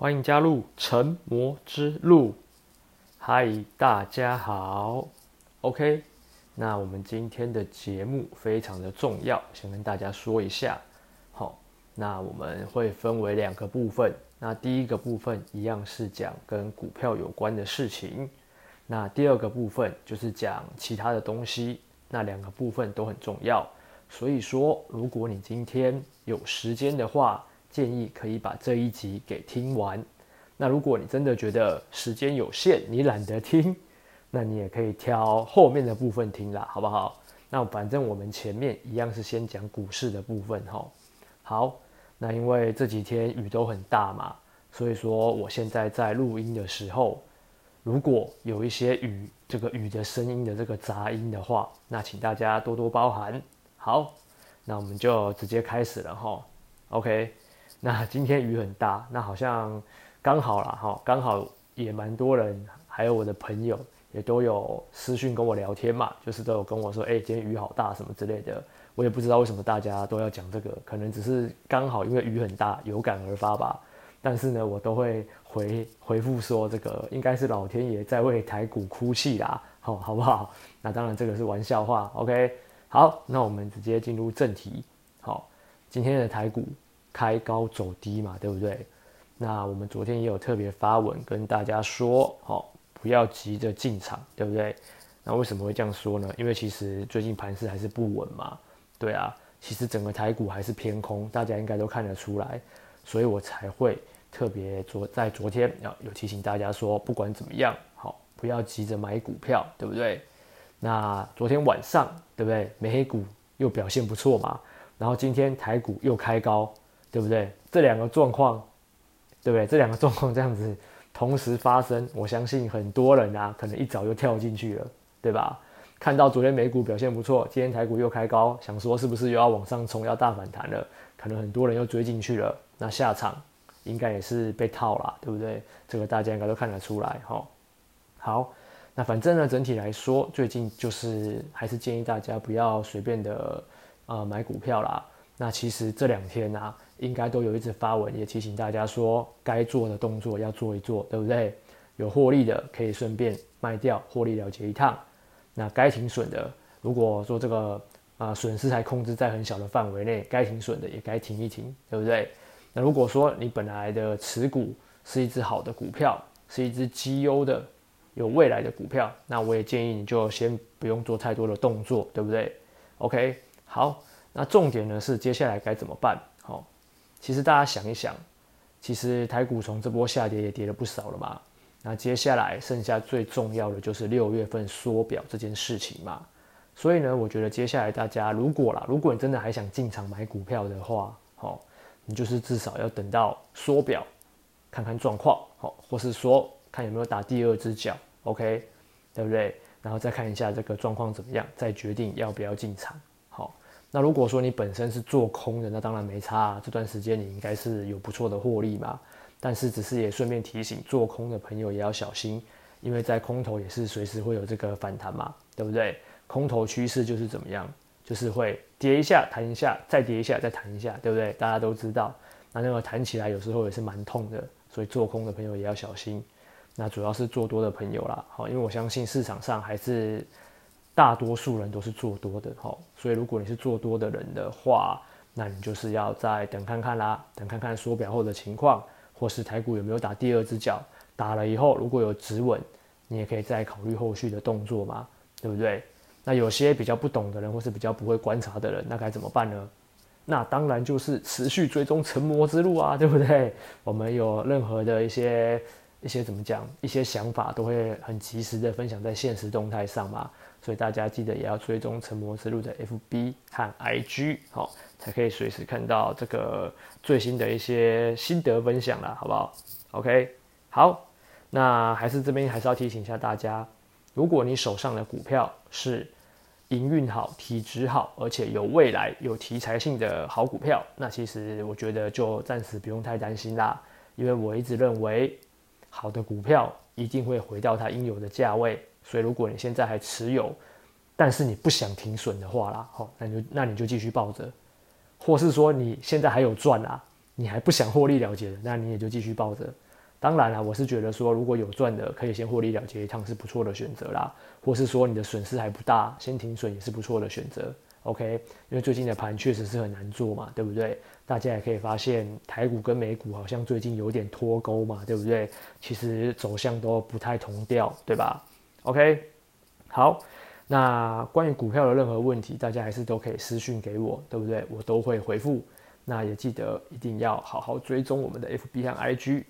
欢迎加入成魔之路。嗨，大家好。OK，那我们今天的节目非常的重要，先跟大家说一下。好，那我们会分为两个部分。那第一个部分一样是讲跟股票有关的事情。那第二个部分就是讲其他的东西。那两个部分都很重要。所以说，如果你今天有时间的话，建议可以把这一集给听完。那如果你真的觉得时间有限，你懒得听，那你也可以挑后面的部分听啦，好不好？那反正我们前面一样是先讲股市的部分哈。好，那因为这几天雨都很大嘛，所以说我现在在录音的时候，如果有一些雨这个雨的声音的这个杂音的话，那请大家多多包涵。好，那我们就直接开始了哈。OK。那今天雨很大，那好像刚好啦，哈，刚好也蛮多人，还有我的朋友也都有私讯跟我聊天嘛，就是都有跟我说，哎，今天雨好大什么之类的。我也不知道为什么大家都要讲这个，可能只是刚好因为雨很大，有感而发吧。但是呢，我都会回回复说，这个应该是老天爷在为台股哭泣啦，好，好不好？那当然这个是玩笑话，OK。好，那我们直接进入正题。好，今天的台股。开高走低嘛，对不对？那我们昨天也有特别发文跟大家说，哦，不要急着进场，对不对？那为什么会这样说呢？因为其实最近盘势还是不稳嘛，对啊，其实整个台股还是偏空，大家应该都看得出来，所以我才会特别昨在昨天要有提醒大家说，不管怎么样，好，不要急着买股票，对不对？那昨天晚上，对不对？美黑股又表现不错嘛，然后今天台股又开高。对不对？这两个状况，对不对？这两个状况这样子同时发生，我相信很多人啊，可能一早就跳进去了，对吧？看到昨天美股表现不错，今天台股又开高，想说是不是又要往上冲，要大反弹了？可能很多人又追进去了，那下场应该也是被套了，对不对？这个大家应该都看得出来哈。好，那反正呢，整体来说，最近就是还是建议大家不要随便的呃买股票啦。那其实这两天啊。应该都有一直发文，也提醒大家说，该做的动作要做一做，对不对？有获利的可以顺便卖掉，获利了结一趟。那该停损的，如果说这个啊损失还控制在很小的范围内，该停损的也该停一停，对不对？那如果说你本来的持股是一只好的股票，是一只绩优的、有未来的股票，那我也建议你就先不用做太多的动作，对不对？OK，好，那重点呢是接下来该怎么办？好。其实大家想一想，其实台股从这波下跌也跌了不少了嘛。那接下来剩下最重要的就是六月份缩表这件事情嘛。所以呢，我觉得接下来大家如果啦，如果你真的还想进场买股票的话，好，你就是至少要等到缩表，看看状况，好，或是说看有没有打第二只脚，OK，对不对？然后再看一下这个状况怎么样，再决定要不要进场。那如果说你本身是做空的，那当然没差啊。这段时间你应该是有不错的获利嘛。但是只是也顺便提醒做空的朋友也要小心，因为在空头也是随时会有这个反弹嘛，对不对？空头趋势就是怎么样，就是会跌一下弹一下，再跌一下再弹一下，对不对？大家都知道，那那个弹起来有时候也是蛮痛的，所以做空的朋友也要小心。那主要是做多的朋友啦，好，因为我相信市场上还是。大多数人都是做多的，所以如果你是做多的人的话，那你就是要再等看看啦，等看看缩表后的情况，或是台股有没有打第二只脚，打了以后如果有止稳，你也可以再考虑后续的动作嘛，对不对？那有些比较不懂的人，或是比较不会观察的人，那该怎么办呢？那当然就是持续追踪成魔之路啊，对不对？我们有任何的一些一些怎么讲，一些想法都会很及时的分享在现实动态上嘛。所以大家记得也要追踪成魔之路的 FB 和 IG，好，才可以随时看到这个最新的一些心得分享啦，好不好？OK，好，那还是这边还是要提醒一下大家，如果你手上的股票是营运好、体质好，而且有未来、有题材性的好股票，那其实我觉得就暂时不用太担心啦，因为我一直认为好的股票一定会回到它应有的价位。所以，如果你现在还持有，但是你不想停损的话啦，好，那你就那你就继续抱着，或是说你现在还有赚啊，你还不想获利了结的，那你也就继续抱着。当然啦，我是觉得说如果有赚的，可以先获利了结一趟是不错的选择啦，或是说你的损失还不大，先停损也是不错的选择。OK，因为最近的盘确实是很难做嘛，对不对？大家也可以发现台股跟美股好像最近有点脱钩嘛，对不对？其实走向都不太同调，对吧？OK，好。那关于股票的任何问题，大家还是都可以私讯给我，对不对？我都会回复。那也记得一定要好好追踪我们的 FB 和 IG。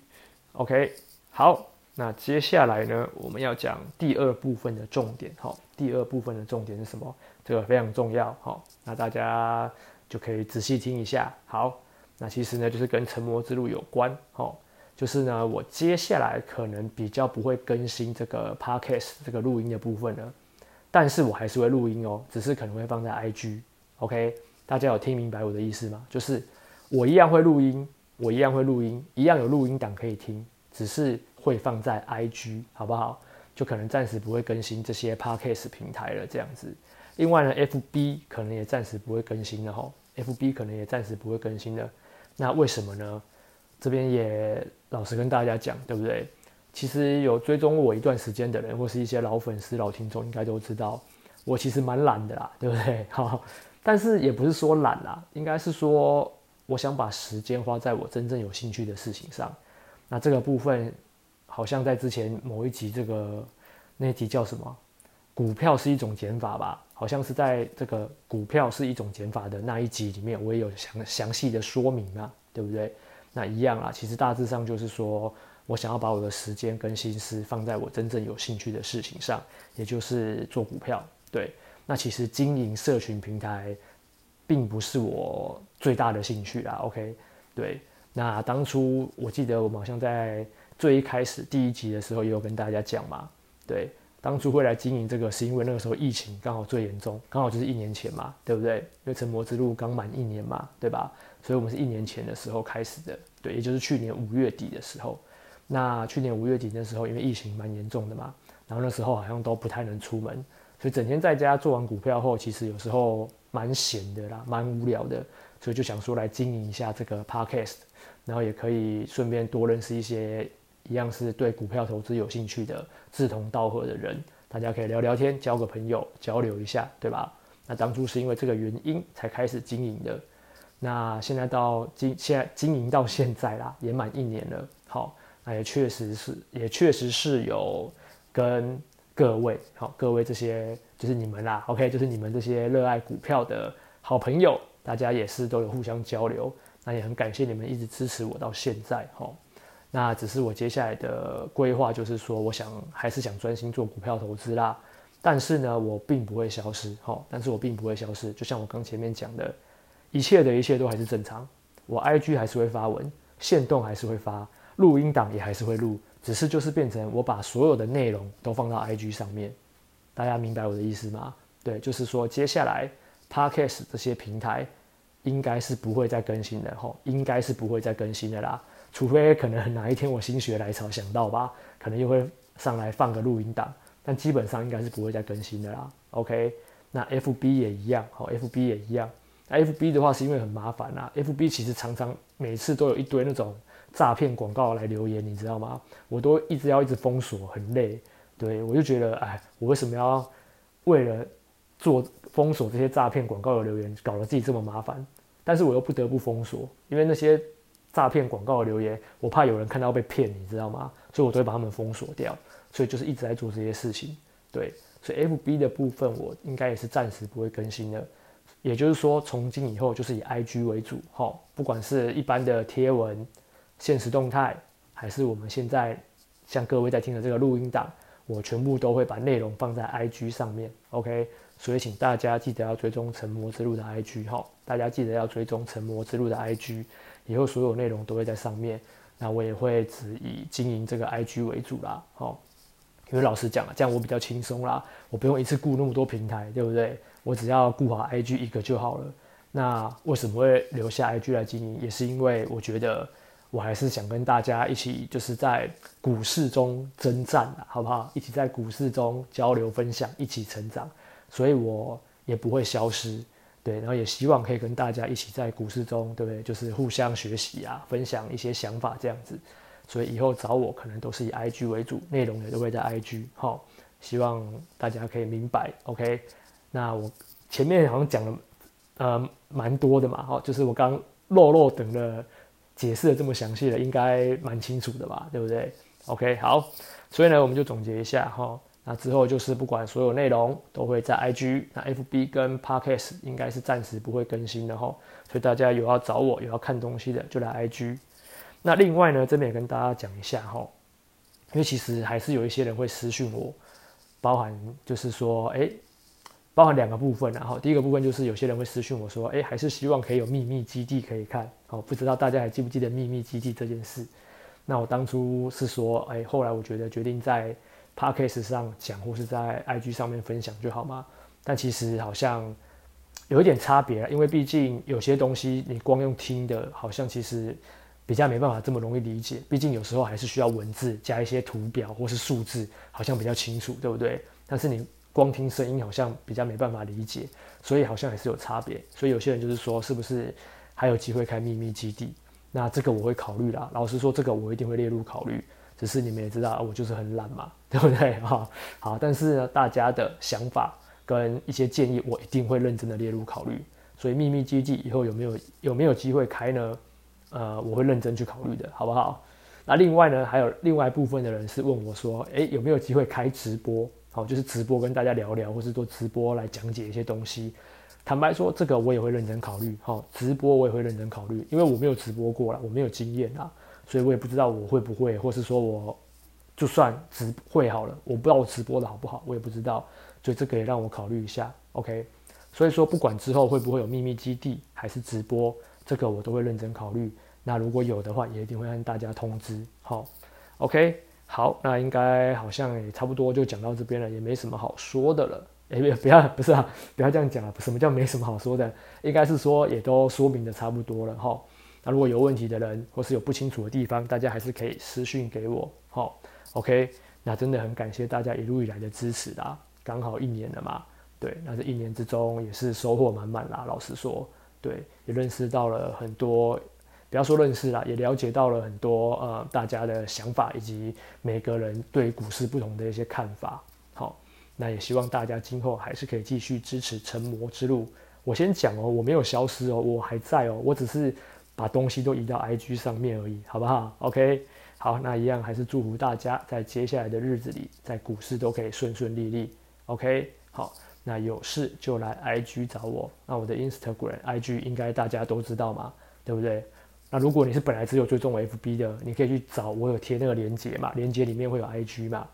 OK，好。那接下来呢，我们要讲第二部分的重点。好，第二部分的重点是什么？这个非常重要。好，那大家就可以仔细听一下。好，那其实呢，就是跟成魔之路有关。好，就是呢，我接下来可能比较不会更新这个 Podcast 这个录音的部分了。但是我还是会录音哦，只是可能会放在 IG，OK？大家有听明白我的意思吗？就是我一样会录音，我一样会录音，一样有录音档可以听，只是会放在 IG，好不好？就可能暂时不会更新这些 Podcast 平台了，这样子。另外呢，FB 可能也暂时不会更新了哈，FB 可能也暂时不会更新了。那为什么呢？这边也老实跟大家讲，对不对？其实有追踪我一段时间的人，或是一些老粉丝、老听众，应该都知道，我其实蛮懒的啦，对不对？哈，但是也不是说懒啦，应该是说我想把时间花在我真正有兴趣的事情上。那这个部分，好像在之前某一集这个那一集叫什么？股票是一种减法吧？好像是在这个股票是一种减法的那一集里面，我也有详详细的说明啊，对不对？那一样啦，其实大致上就是说。我想要把我的时间跟心思放在我真正有兴趣的事情上，也就是做股票。对，那其实经营社群平台并不是我最大的兴趣啦。OK，对，那当初我记得我们好像在最一开始第一集的时候也有跟大家讲嘛。对，当初会来经营这个是因为那个时候疫情刚好最严重，刚好就是一年前嘛，对不对？因为成魔之路刚满一年嘛，对吧？所以我们是一年前的时候开始的，对，也就是去年五月底的时候。那去年五月底的时候，因为疫情蛮严重的嘛，然后那时候好像都不太能出门，所以整天在家做完股票后，其实有时候蛮闲的啦，蛮无聊的，所以就想说来经营一下这个 podcast，然后也可以顺便多认识一些一样是对股票投资有兴趣的志同道合的人，大家可以聊聊天，交个朋友，交流一下，对吧？那当初是因为这个原因才开始经营的，那现在到经现在经营到现在啦，也满一年了，好。那也确实是，也确实是有跟各位，好，各位这些就是你们啦，OK，就是你们这些热爱股票的好朋友，大家也是都有互相交流。那也很感谢你们一直支持我到现在，哈。那只是我接下来的规划，就是说，我想还是想专心做股票投资啦。但是呢，我并不会消失，哈。但是我并不会消失，就像我刚前面讲的，一切的一切都还是正常。我 IG 还是会发文，限动还是会发。录音档也还是会录，只是就是变成我把所有的内容都放到 IG 上面，大家明白我的意思吗？对，就是说接下来 Podcast 这些平台应该是不会再更新的吼，应该是不会再更新的啦，除非可能哪一天我心血来潮想到吧，可能又会上来放个录音档，但基本上应该是不会再更新的啦。OK，那 FB 也一样，好，FB 也一样。那 FB 的话是因为很麻烦啦，FB 其实常常每次都有一堆那种。诈骗广告来留言，你知道吗？我都一直要一直封锁，很累。对，我就觉得，哎，我为什么要为了做封锁这些诈骗广告的留言，搞得自己这么麻烦？但是我又不得不封锁，因为那些诈骗广告的留言，我怕有人看到被骗，你知道吗？所以我都会把他们封锁掉。所以就是一直在做这些事情。对，所以 FB 的部分我应该也是暂时不会更新的。也就是说，从今以后就是以 IG 为主，哈，不管是一般的贴文。现实动态，还是我们现在像各位在听的这个录音档，我全部都会把内容放在 IG 上面，OK？所以请大家记得要追踪成魔之路的 IG 哈，大家记得要追踪成魔之路的 IG，以后所有内容都会在上面。那我也会只以经营这个 IG 为主啦，好，因为老实讲啊，这样我比较轻松啦，我不用一次顾那么多平台，对不对？我只要顾好 IG 一个就好了。那为什么会留下 IG 来经营？也是因为我觉得。我还是想跟大家一起，就是在股市中征战的，好不好？一起在股市中交流分享，一起成长，所以我也不会消失，对。然后也希望可以跟大家一起在股市中，对不对？就是互相学习啊，分享一些想法这样子。所以以后找我可能都是以 IG 为主，内容也都会在 IG。好，希望大家可以明白。OK，那我前面好像讲了呃蛮多的嘛，哈，就是我刚落落等的解释的这么详细了，应该蛮清楚的吧，对不对？OK，好，所以呢，我们就总结一下哈。那之后就是不管所有内容都会在 IG，那 FB 跟 Podcast 应该是暂时不会更新的哈，所以大家有要找我有要看东西的就来 IG。那另外呢，这边也跟大家讲一下哈，因为其实还是有一些人会私讯我，包含就是说，哎，包含两个部分，然后第一个部分就是有些人会私讯我说，哎，还是希望可以有秘密基地可以看，哦，不知道大家还记不记得秘密基地这件事？那我当初是说，哎，后来我觉得决定在 Podcast 上讲或是在 IG 上面分享就好嘛，但其实好像有一点差别，因为毕竟有些东西你光用听的，好像其实比较没办法这么容易理解。毕竟有时候还是需要文字加一些图表或是数字，好像比较清楚，对不对？但是你光听声音好像比较没办法理解，所以好像还是有差别。所以有些人就是说，是不是还有机会开秘密基地？那这个我会考虑啦。老实说，这个我一定会列入考虑。只是你们也知道，我就是很懒嘛，对不对？哈，好，但是呢，大家的想法跟一些建议，我一定会认真的列入考虑。所以秘密基地以后有没有有没有机会开呢？呃，我会认真去考虑的，好不好？那另外呢，还有另外一部分的人是问我说，诶，有没有机会开直播？好，就是直播跟大家聊聊，或是做直播来讲解一些东西。坦白说，这个我也会认真考虑。好，直播我也会认真考虑，因为我没有直播过了，我没有经验啊。所以我也不知道我会不会，或是说我就算直会好了，我不知道我直播的好不好，我也不知道，所以这个也让我考虑一下，OK。所以说不管之后会不会有秘密基地还是直播，这个我都会认真考虑。那如果有的话，也一定会让大家通知。好，OK，好，那应该好像也差不多就讲到这边了，也没什么好说的了。哎，不要，不是啊，不要这样讲啊，什么叫没什么好说的？应该是说也都说明的差不多了，哈。那如果有问题的人，或是有不清楚的地方，大家还是可以私讯给我。好，OK，那真的很感谢大家一路以来的支持啦。刚好一年了嘛，对，那这一年之中也是收获满满啦。老实说，对，也认识到了很多，不要说认识啦，也了解到了很多呃大家的想法以及每个人对股市不同的一些看法。好，那也希望大家今后还是可以继续支持成魔之路。我先讲哦，我没有消失哦，我还在哦，我只是。把东西都移到 IG 上面而已，好不好？OK，好，那一样还是祝福大家在接下来的日子里，在股市都可以顺顺利利。OK，好，那有事就来 IG 找我。那我的 Instagram、IG 应该大家都知道嘛，对不对？那如果你是本来只有追踪 FB 的，你可以去找我有贴那个链接嘛，链接里面会有 IG 嘛。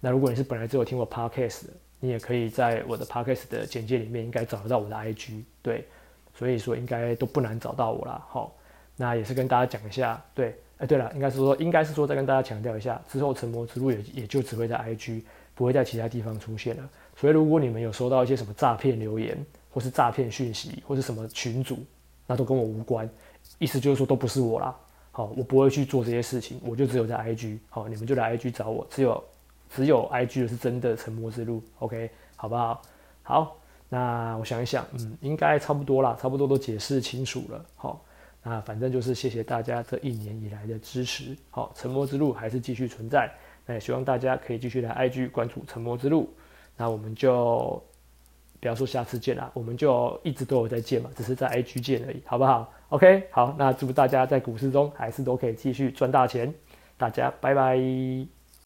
那如果你是本来只有听我 Podcast 的，你也可以在我的 Podcast 的简介里面应该找得到我的 IG。对，所以说应该都不难找到我啦。好。那也是跟大家讲一下，对，哎、对了，应该是说，应该是说再跟大家强调一下，之后成魔之路也也就只会在 IG，不会在其他地方出现了。所以如果你们有收到一些什么诈骗留言，或是诈骗讯息，或是什么群组，那都跟我无关，意思就是说都不是我啦。好，我不会去做这些事情，我就只有在 IG，好，你们就来 IG 找我，只有只有 IG 的是真的成魔之路，OK，好不好？好，那我想一想，嗯，应该差不多啦，差不多都解释清楚了，好。那反正就是谢谢大家这一年以来的支持。好，沉默之路还是继续存在。那也希望大家可以继续来 IG 关注沉默之路。那我们就不要说下次见啦，我们就一直都有在见嘛，只是在 IG 见而已，好不好？OK，好，那祝大家在股市中还是都可以继续赚大钱。大家拜拜。